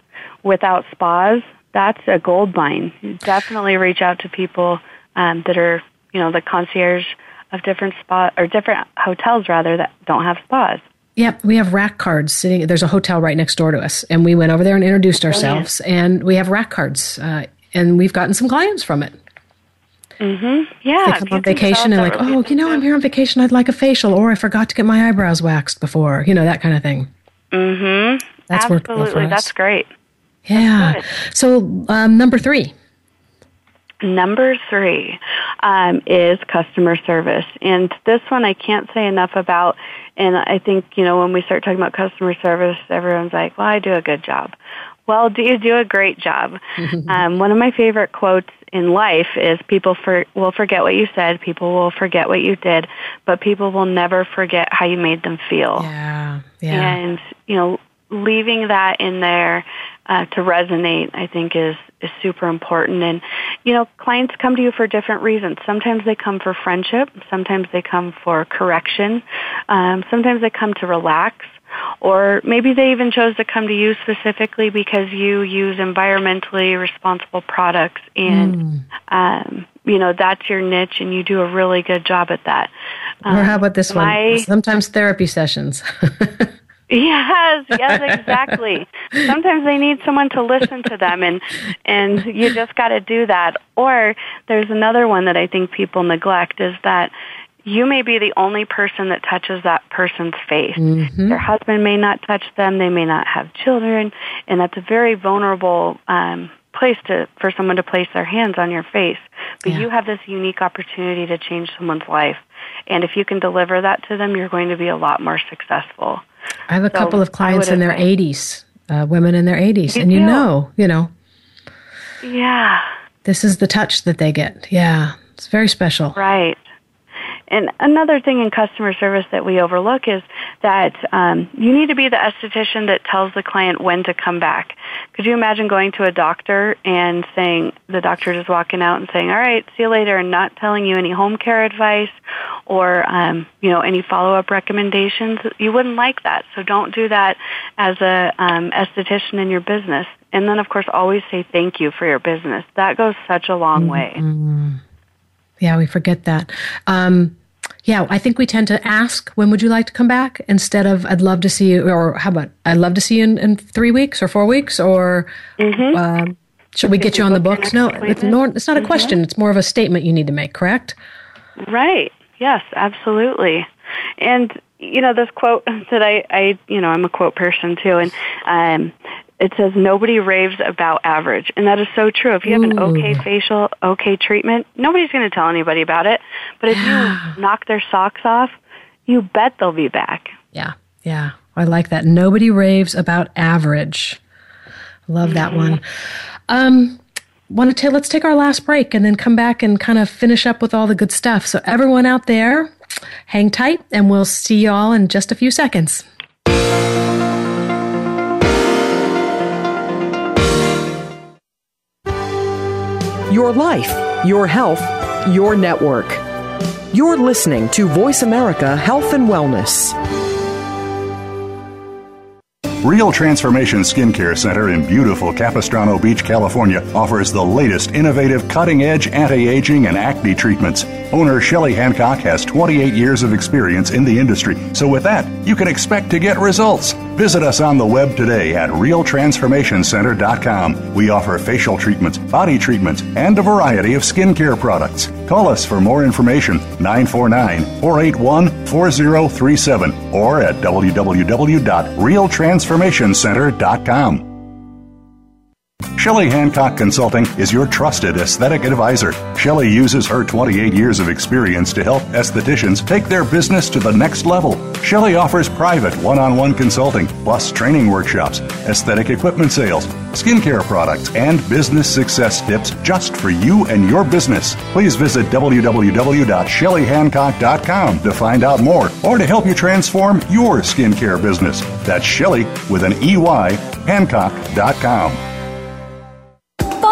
S3: without spas that's a gold mine. Definitely reach out to people um, that are, you know, the concierge of different spa or different hotels rather that don't have spas.
S2: Yep, we have rack cards sitting. There's a hotel right next door to us, and we went over there and introduced ourselves. And we have rack cards, uh, and we've gotten some clients from it.
S3: Mm-hmm. Yeah.
S2: They come on vacation and like, oh, you know, I'm here on vacation. I'd like a facial, or I forgot to get my eyebrows waxed before. You know that kind of thing.
S3: Mm-hmm. That's Absolutely. Well That's great.
S2: Yeah. So, um, number three.
S3: Number three um, is customer service. And this one I can't say enough about. And I think, you know, when we start talking about customer service, everyone's like, well, I do a good job. Well, do you do a great job? um, one of my favorite quotes in life is people for, will forget what you said, people will forget what you did, but people will never forget how you made them feel.
S2: Yeah. yeah.
S3: And, you know, leaving that in there uh, to resonate, I think is is super important. And you know, clients come to you for different reasons. Sometimes they come for friendship. Sometimes they come for correction. Um, sometimes they come to relax. Or maybe they even chose to come to you specifically because you use environmentally responsible products and, mm. um, you know, that's your niche and you do a really good job at that.
S2: Um, or how about this my, one? Sometimes therapy sessions.
S3: Yes, yes, exactly. Sometimes they need someone to listen to them and and you just got to do that. Or there's another one that I think people neglect is that you may be the only person that touches that person's face. Mm-hmm. Their husband may not touch them, they may not have children, and that's a very vulnerable um place to for someone to place their hands on your face. But yeah. you have this unique opportunity to change someone's life. And if you can deliver that to them, you're going to be a lot more successful.
S2: I have a so couple of clients in their 80s, uh, women in their 80s,
S3: you
S2: and you
S3: do.
S2: know, you know.
S3: Yeah.
S2: This is the touch that they get. Yeah. It's very special.
S3: Right. And another thing in customer service that we overlook is that um, you need to be the esthetician that tells the client when to come back. Could you imagine going to a doctor and saying the doctor just walking out and saying, "All right, see you later," and not telling you any home care advice or um, you know any follow up recommendations? You wouldn't like that, so don't do that as a um, esthetician in your business. And then, of course, always say thank you for your business. That goes such a long mm-hmm.
S2: Yeah, we forget that. Um, yeah, I think we tend to ask, when would you like to come back? Instead of, I'd love to see you, or how about, I'd love to see you in, in three weeks or four weeks, or mm-hmm. uh, should we get you on the books? No, it's, no, it's not a mm-hmm. question. It's more of a statement you need to make, correct?
S3: Right. Yes, absolutely. And, you know, this quote that I, I, you know, I'm a quote person too, and um, it says nobody raves about average. And that is so true. If you have an okay facial, okay treatment, nobody's going to tell anybody about it. But if yeah. you knock their socks off, you bet they'll be back.
S2: Yeah. Yeah. I like that. Nobody raves about average. Love that mm-hmm. one. Um, want to let's take our last break and then come back and kind of finish up with all the good stuff. So everyone out there, hang tight and we'll see you all in just a few seconds.
S4: Your life, your health, your network. You're listening to VoiceAmerica Health and Wellness.
S5: Real Transformation Skincare Center in beautiful Capistrano Beach, California offers the latest innovative cutting edge anti aging and acne treatments Owner Shelley Hancock has 28 years of experience in the industry, so with that, you can expect to get results. Visit us on the web today at realtransformationcenter.com. We offer facial treatments, body treatments, and a variety of skincare products. Call us for more information 949 481 4037 or at www.realtransformationcenter.com. Shelley Hancock Consulting is your trusted aesthetic advisor. Shelley uses her 28 years of experience to help estheticians take their business to the next level. Shelley offers private one on one consulting, plus training workshops, aesthetic equipment sales, skincare products, and business success tips just for you and your business. Please visit www.shelleyhancock.com to find out more or to help you transform your skincare business. That's Shelley with an EY, Hancock.com.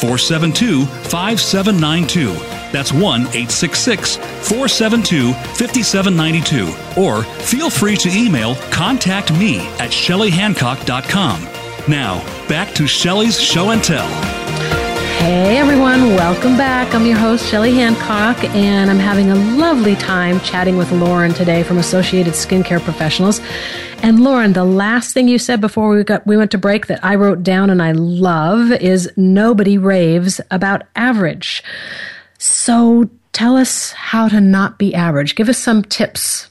S1: 472 5792. That's 1 866 472 5792. Or feel free to email contact me at shelleyhancock.com. Now, back to Shelley's Show and Tell.
S2: Hey everyone, welcome back. I'm your host, Shelley Hancock, and I'm having a lovely time chatting with Lauren today from Associated Skincare Professionals. And Lauren, the last thing you said before we got we went to break that I wrote down and I love is nobody raves about average. So tell us how to not be average. Give us some tips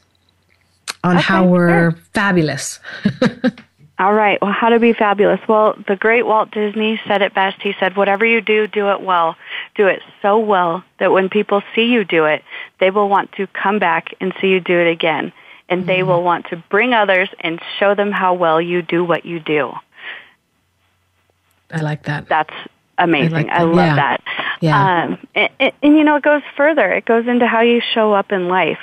S2: on
S3: Okay,
S2: how we're
S3: sure.
S2: fabulous.
S3: All right. Well, how to be fabulous? Well, the great Walt Disney said it best. He said, whatever you do, do it well. Do it so well that when people see you do it, they will want to come back and see you do it again. And they will want to bring others and show them how well you do what you do.
S2: I like that.
S3: That's amazing.
S2: I like
S3: I, love
S2: Yeah.
S3: that.
S2: Yeah.
S3: Um, and, and, and, you know, it goes further. It goes into how you show up in life.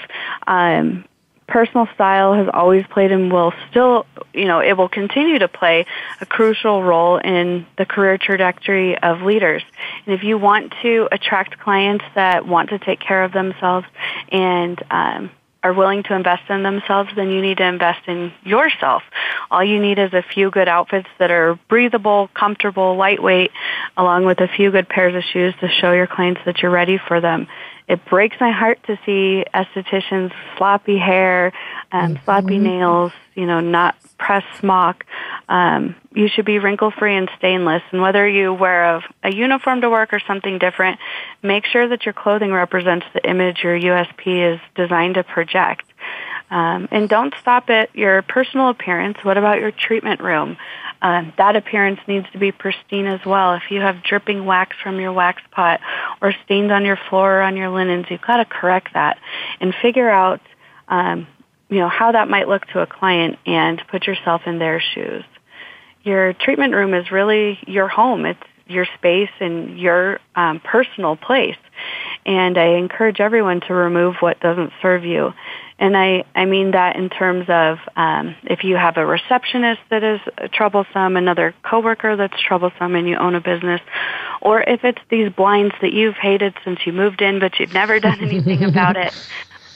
S3: Um, personal style has always played and will still, you know, it will continue to play a crucial role in the career trajectory of leaders. And if you want to attract clients that want to take care of themselves and um, are willing to invest in themselves, then you need to invest in yourself. All you need is a few good outfits that are breathable, comfortable, lightweight, along with a few good pairs of shoes to show your clients that you're ready for them. It breaks my heart to see estheticians sloppy hair, um, sloppy nails, you know, not pressed smock. Um, you should be wrinkle free and stainless. And whether you wear a, a uniform to work or something different, make sure that your clothing represents the image your USP is designed to project. Um, and don't stop at your personal appearance. What about your treatment room? Um, that appearance needs to be pristine as well. If you have dripping wax from your wax pot or stains on your floor or on your linens, you've got to correct that and figure out, um, you know, how that might look to a client and put yourself in their shoes. Your treatment room is really your home. It's your space and your um, personal place. And I encourage everyone to remove what doesn't serve you. And I, I mean that in terms of um, if you have a receptionist that is troublesome, another coworker that's troublesome, and you own a business, or if it's these blinds that you've hated since you moved in but you've never done anything about it.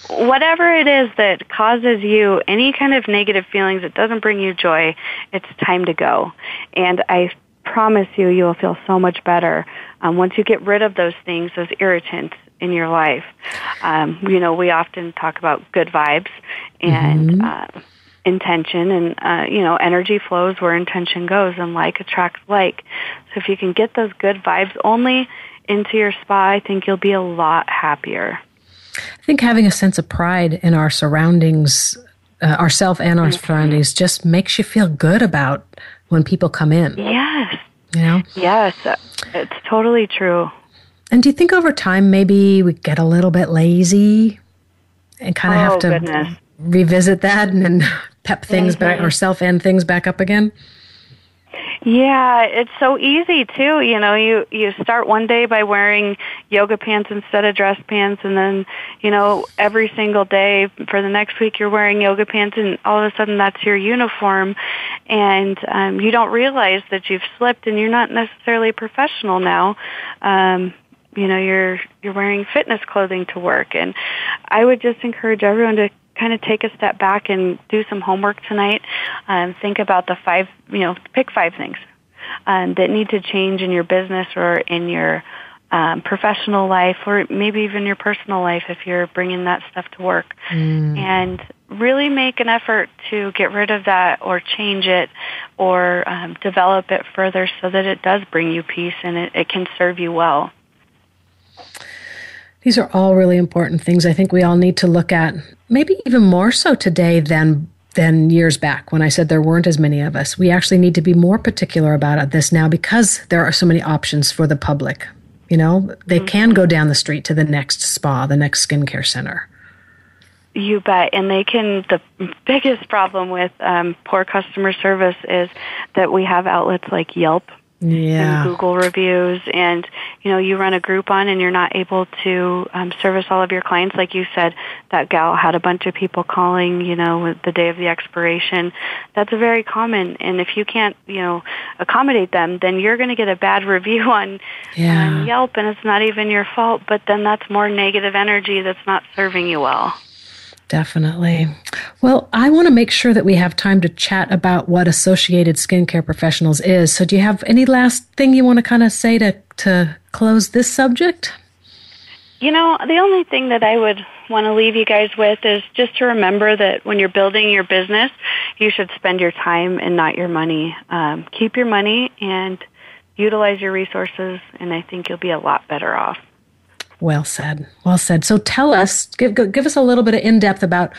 S3: Whatever it is that causes you any kind of negative feelings that doesn't bring you joy, it's time to go. And I promise you, you will feel so much better um, once you get rid of those things, those irritants in your life. Um, you know, we often talk about good vibes and uh, intention, and uh, you know, energy flows where intention goes, and like attracts like. So if you can get those good vibes only into your spa, I think you'll be a lot happier.
S2: I think having a sense of pride in our surroundings, uh, ourself and our surroundings, just makes you feel good about when people come in.
S3: Yes,
S2: You know.
S3: yes, it's totally true.
S2: And do you think over time maybe we get a little bit lazy and kind of
S3: Oh,
S2: have to
S3: goodness.
S2: revisit that and then pep things back
S3: or
S2: self and things back up again?
S3: Yeah, it's so easy too. You know, you you start one day by wearing yoga pants instead of dress pants, and then you know every single day for the next week you're wearing yoga pants, and all of a sudden that's your uniform, and um, you don't realize that you've slipped, and you're not necessarily professional now. Um, you know, you're you're wearing fitness clothing to work, and I would just encourage everyone to kind of take a step back and do some homework tonight. Um, think about the five, you know, pick five things um, that need to change in your business or in your um, professional life or maybe even your personal life if you're bringing that stuff to work. Mm. And really make an effort to get rid of that or change it or um, develop it further so that it does bring you peace and it, it can serve you well.
S2: These are all really important things I think we all need to look at, maybe even more so today than than years back when I said there weren't as many of us. We actually need to be more particular about this now because there are so many options for the public. You know, they mm-hmm. can go down the street to the next spa, the next skincare center.
S3: You bet. And they can, the biggest problem with um, poor customer service is that we have outlets like Yelp
S2: yeah.
S3: and Google reviews, and you know you run a Groupon and you're not able to um, service all of your clients. Like you said, that gal had a bunch of people calling, you know, the day of the expiration. That's very common, and if you can't, you know, accommodate them, then you're going to get a bad review on, yeah. on Yelp, and it's not even your fault. But then that's more negative energy that's not serving you well.
S2: Definitely. Well, I want to make sure that we have time to chat about what Associated Skincare Professionals is. So, do you have any last thing you want to kind of say to, to close this subject?
S3: You know, the only thing that I would want to leave you guys with is just to remember that when you're building your business, you should spend your time and not your money. Um, keep your money and utilize your resources, and I think you'll be a lot better off.
S2: Well said. Well said. So tell us, give, give us a little bit of in depth about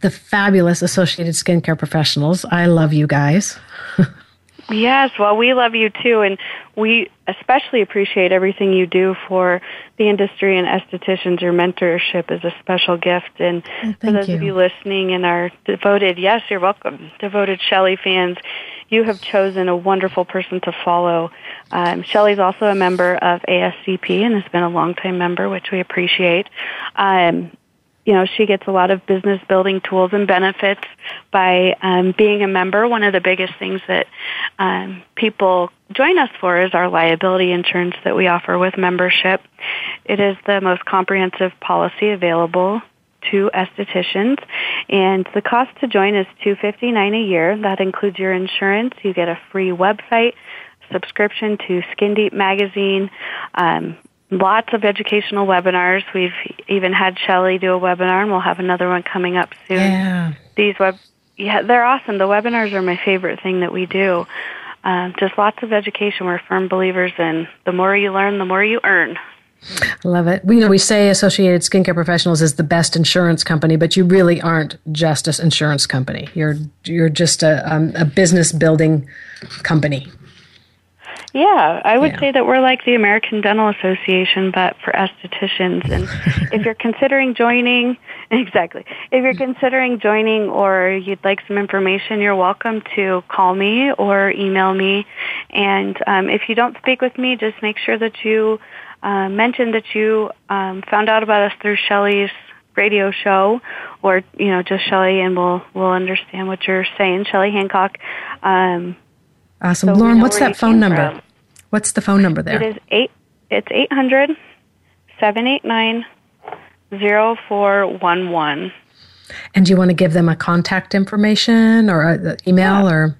S2: the fabulous Associated Skincare Professionals. I love you guys.
S3: yes, well, we love you too, and we especially appreciate everything you do for the industry and estheticians. Your mentorship is a special gift, and
S2: oh,
S3: for those
S2: you.
S3: of you listening and are devoted, yes, you're welcome, devoted Shelley fans, you have chosen a wonderful person to follow. Um, Shelley's also a member of ASCP and has been a longtime member, which we appreciate. Um, you know, she gets a lot of business building tools and benefits by um, being a member. One of the biggest things that um, people join us for is our liability insurance that we offer with membership. It is the most comprehensive policy available to estheticians and the cost to join is 259 a year that includes your insurance you get a free website subscription to Skin Deep magazine, um, lots of educational webinars. We've even had Shelley do a webinar, and we'll have another one coming up soon.
S2: Yeah.
S3: These web, yeah, they're awesome. The webinars are my favorite thing that we do. Um, just lots of education. We're firm believers in the more you learn, the more you earn.
S2: I love it. We, you know, we say Associated Skincare Professionals is the best insurance company, but you really aren't just an insurance company. You're you're just a, um, a business building company.
S3: Yeah, I would yeah. say that we're like the American Dental Association, but for estheticians. And if you're considering joining, exactly, if you're considering joining or you'd like some information, you're welcome to call me or email me. And um, if you don't speak with me, just make sure that you uh, mention that you um, found out about us through Shelley's radio show, or you know, just Shelley, and we'll we'll understand what you're saying. Shelley Hancock. Um,
S2: Awesome. So Lauren, what's that phone number? From. What's the phone number there?
S3: It is eight. It's eight hundred seven eight nine zero four one one.
S2: And do you want to give them a contact information or an email yeah. or?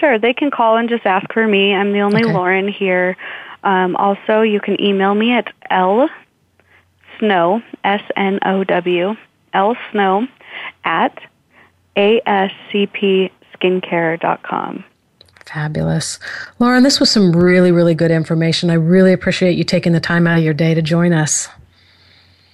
S3: Sure, they can call and just ask for me. I'm the only okay. Lauren here. Um, also, you can email me at l snow s n o w l snow at ascpskincare.com.
S2: Fabulous. Lauren, this was some really, really good information. I really appreciate you taking the time out of your day to join us.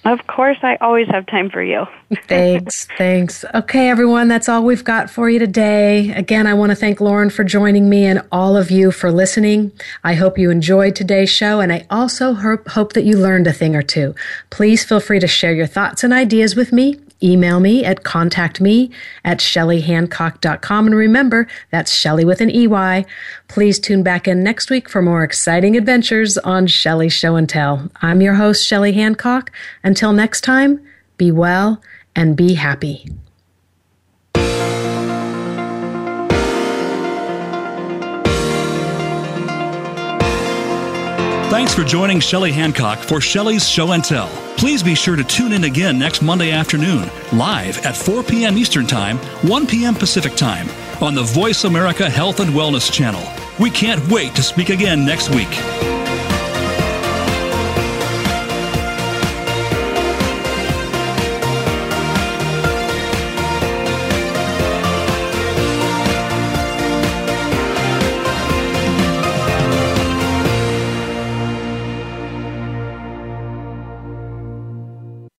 S3: Of course, I always have time for you.
S2: thanks, thanks. Okay, everyone, that's all we've got for you today. Again, I want to thank Lauren for joining me and all of you for listening. I hope you enjoyed today's show, and I also hope, hope that you learned a thing or two. Please feel free to share your thoughts and ideas with me email me at contactme at shelleyhancock.com. And remember, that's Shelley with an EY. Please tune back in next week for more exciting adventures on Shelley Show and Tell. I'm your host, Shelley Hancock. Until next time, be well and be happy.
S1: Thanks for joining Shelley Hancock for Shelley's Show and Tell. Please be sure to tune in again next Monday afternoon, live at 4 p.m. Eastern Time, 1 p.m. Pacific Time, on the VoiceAmerica Health and Wellness Channel. We can't wait to speak again next week.